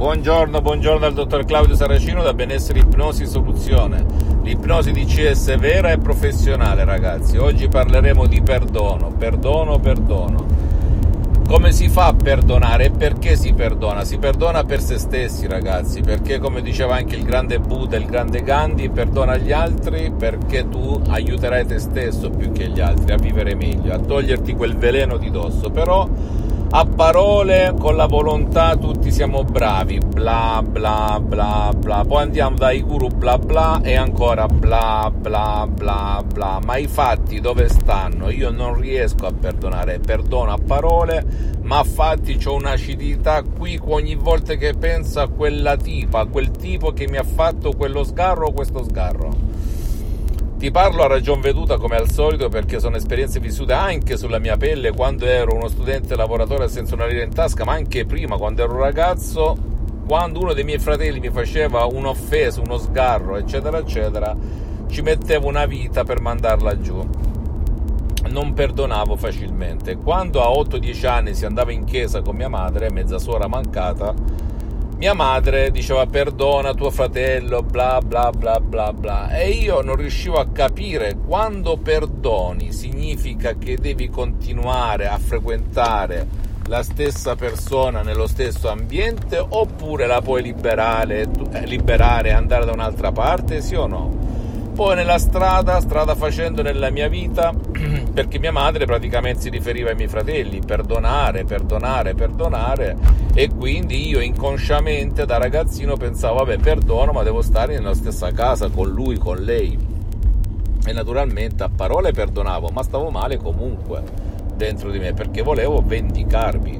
Buongiorno, buongiorno dal dottor Claudio Saracino da Benessere Ipnosi Soluzione. L'ipnosi di CS vera e professionale, ragazzi. Oggi parleremo di perdono, perdono, perdono. Come si fa a perdonare e perché si perdona? Si perdona per se stessi, ragazzi, perché come diceva anche il grande Buddha, il grande Gandhi, perdona gli altri perché tu aiuterai te stesso più che gli altri a vivere meglio, a toglierti quel veleno di dosso. Però a parole con la volontà tutti siamo bravi, bla bla bla bla, poi andiamo dai guru bla bla e ancora bla bla bla bla, ma i fatti dove stanno? Io non riesco a perdonare, perdono a parole, ma a fatti ho un'acidità qui ogni volta che penso a quella tipa, a quel tipo che mi ha fatto quello sgarro o questo sgarro. Ti parlo a ragion veduta come al solito perché sono esperienze vissute anche sulla mia pelle quando ero uno studente lavoratore senza una lira in tasca, ma anche prima quando ero un ragazzo, quando uno dei miei fratelli mi faceva un'offesa, uno sgarro, eccetera, eccetera, ci mettevo una vita per mandarla giù. Non perdonavo facilmente. Quando a 8-10 anni si andava in chiesa con mia madre, mezza suora mancata, mia madre diceva perdona tuo fratello, bla bla bla bla bla, e io non riuscivo a capire quando perdoni significa che devi continuare a frequentare la stessa persona nello stesso ambiente oppure la puoi liberare, eh, liberare andare da un'altra parte, sì o no? Poi nella strada, strada facendo nella mia vita, perché mia madre praticamente si riferiva ai miei fratelli, perdonare, perdonare, perdonare, e quindi io inconsciamente da ragazzino pensavo, vabbè, perdono, ma devo stare nella stessa casa con lui, con lei. E naturalmente a parole perdonavo, ma stavo male comunque dentro di me, perché volevo vendicarmi.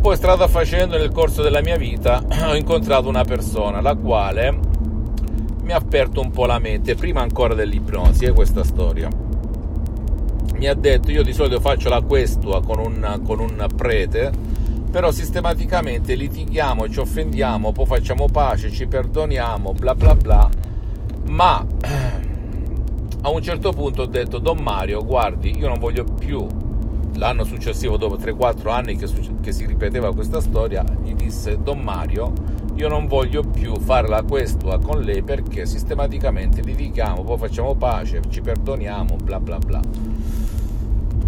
Poi strada facendo nel corso della mia vita ho incontrato una persona la quale mi ha aperto un po' la mente, prima ancora dell'ipnosi, è eh, questa storia. Mi ha detto, io di solito faccio la questua con un, con un prete, però sistematicamente litighiamo, ci offendiamo, poi facciamo pace, ci perdoniamo, bla bla bla, ma a un certo punto ho detto, Don Mario, guardi, io non voglio più l'anno successivo, dopo 3-4 anni che, che, si ripeteva questa storia, gli disse Don Mario, io non voglio più fare la questua con lei perché sistematicamente litighiamo, poi facciamo pace, ci perdoniamo, bla bla bla.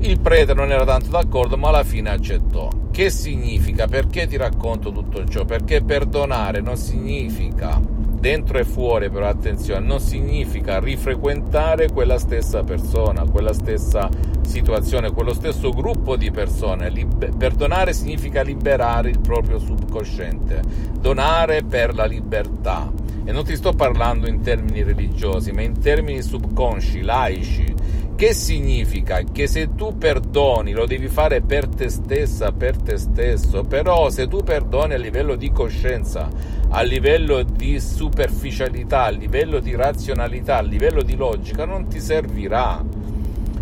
Il prete non era tanto d'accordo, ma alla fine accettò. Che significa? Perché ti racconto tutto ciò? Perché perdonare non significa dentro e fuori però attenzione, non significa rifrequentare quella stessa persona, quella stessa situazione, quello stesso gruppo di persone. Liber- perdonare significa liberare il proprio subconsciente, donare per la libertà. E non ti sto parlando in termini religiosi, ma in termini subconsci, laici, che significa? Che se tu perdoni lo devi fare per te stessa, per te stesso, però se tu perdoni a livello di coscienza, a livello di superficialità, a livello di razionalità, a livello di logica, non ti servirà.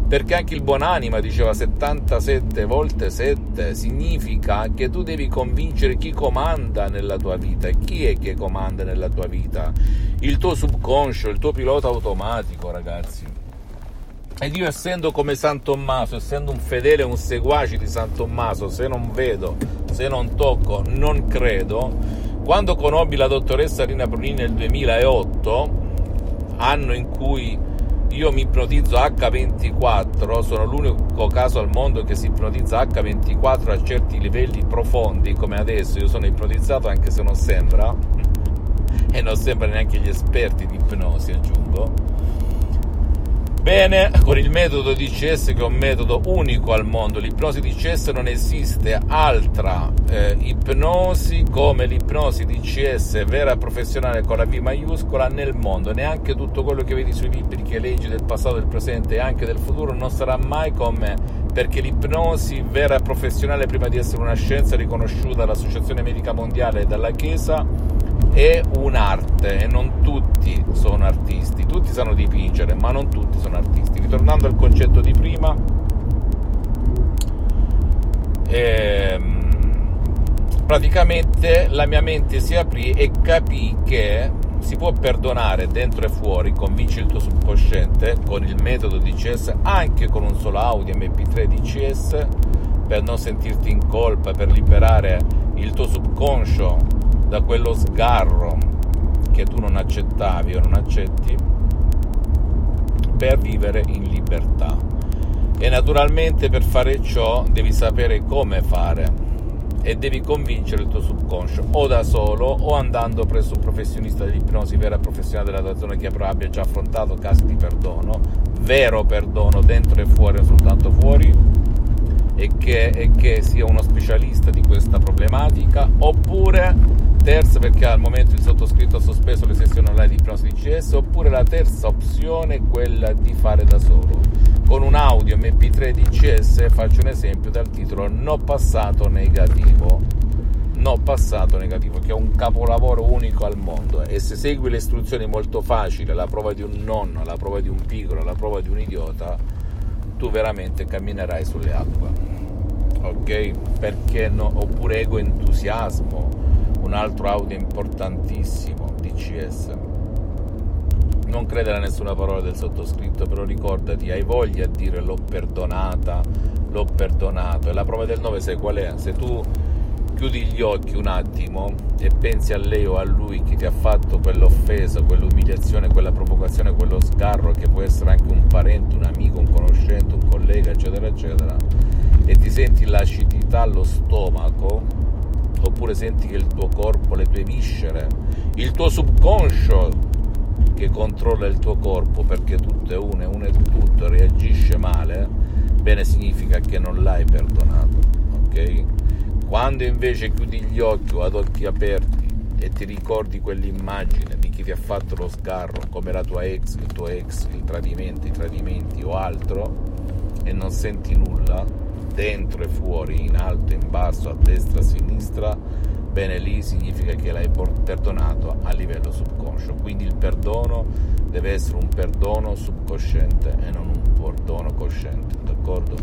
Perché anche il buonanima diceva 77 volte 7 significa che tu devi convincere chi comanda nella tua vita. E chi è che comanda nella tua vita? Il tuo subconscio, il tuo pilota automatico, ragazzi. Ed io essendo come San Tommaso, essendo un fedele, un seguace di San Tommaso, se non vedo, se non tocco, non credo, quando conobbi la dottoressa Rina Brunini nel 2008, anno in cui io mi ipnotizzo H24, sono l'unico caso al mondo che si ipnotizza H24 a certi livelli profondi, come adesso, io sono ipnotizzato anche se non sembra, e non sembra neanche gli esperti di ipnosi, aggiungo Bene, con il metodo DCS che è un metodo unico al mondo, l'ipnosi DCS non esiste altra eh, ipnosi come l'ipnosi DCS vera e professionale con la V maiuscola nel mondo, neanche tutto quello che vedi sui libri che leggi del passato, del presente e anche del futuro non sarà mai come perché l'ipnosi vera e professionale prima di essere una scienza riconosciuta dall'Associazione Medica Mondiale e dalla Chiesa è un'arte e non tutti sono artisti, tutti sanno dipingere, ma non tutti sono artisti. Ritornando al concetto di prima, ehm, praticamente la mia mente si aprì e capì che si può perdonare dentro e fuori, convinci il tuo subconsciente con il metodo DCS, anche con un solo audio MP3 DCS, per non sentirti in colpa, per liberare il tuo subconscio da quello sgarro che tu non accettavi o non accetti per vivere in libertà. E naturalmente per fare ciò devi sapere come fare e devi convincere il tuo subconscio o da solo o andando presso un professionista dell'ipnosi vera professionale della tua zona che abbia già affrontato casi di perdono, vero perdono dentro e fuori, non soltanto fuori, e che, e che sia uno specialista di questa problematica, oppure terza perché al momento il sottoscritto ha sospeso le sessioni online di ipnosi DCS, oppure la terza opzione è quella di fare da solo. Con un audio MP3 DCS faccio un esempio dal titolo No passato negativo. No passato negativo, che è un capolavoro unico al mondo e se segui le istruzioni molto facili, la prova di un nonno, la prova di un piccolo, la prova di un idiota, tu veramente camminerai sulle acque. Ok? Perché no? Oppure ego entusiasmo, un altro audio importantissimo DCS. Non credere a nessuna parola del sottoscritto, però ricordati, hai voglia di dire l'ho perdonata, l'ho perdonato. E la prova del 9 sai qual è? Se tu chiudi gli occhi un attimo e pensi a lei o a lui che ti ha fatto quell'offesa, quell'umiliazione, quella provocazione, quello sgarro che può essere anche un parente, un amico, un conoscente, un collega, eccetera, eccetera, e ti senti l'acidità allo stomaco, oppure senti che il tuo corpo, le tue viscere, il tuo subconscio che controlla il tuo corpo perché tutto è uno e uno è tutto, reagisce male, bene significa che non l'hai perdonato, ok? Quando invece chiudi gli occhi o ad occhi aperti e ti ricordi quell'immagine di chi ti ha fatto lo sgarro, come la tua ex, il tuo ex, il tradimento, i tradimenti o altro, e non senti nulla, dentro e fuori, in alto in basso, a destra a sinistra, bene lì significa che l'hai perdonato a livello subconscio. Quindi il perdono deve essere un perdono subconsciente e non un perdono cosciente, d'accordo?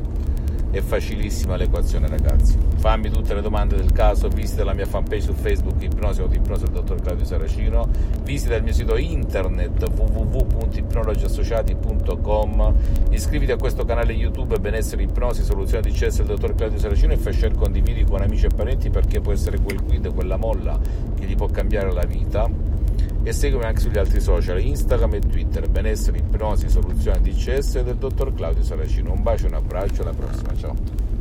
È facilissima l'equazione, ragazzi. Fammi tutte le domande del caso, visita la mia fanpage su Facebook, Ipnosi o Ipnosi del dottor Claudio Saracino, visita il mio sito internet www.ipnologiassociati.com, iscriviti a questo canale YouTube Benessere Ipnosi, Soluzione di CS del dottor Claudio Saracino e fai share condividi con amici e parenti perché può essere quel quid, quella molla che ti può cambiare la vita e seguimi anche sugli altri social Instagram e Twitter. Benessere, ipnosi, soluzioni DCS del dottor Claudio Saracino. Un bacio un abbraccio alla prossima. Ciao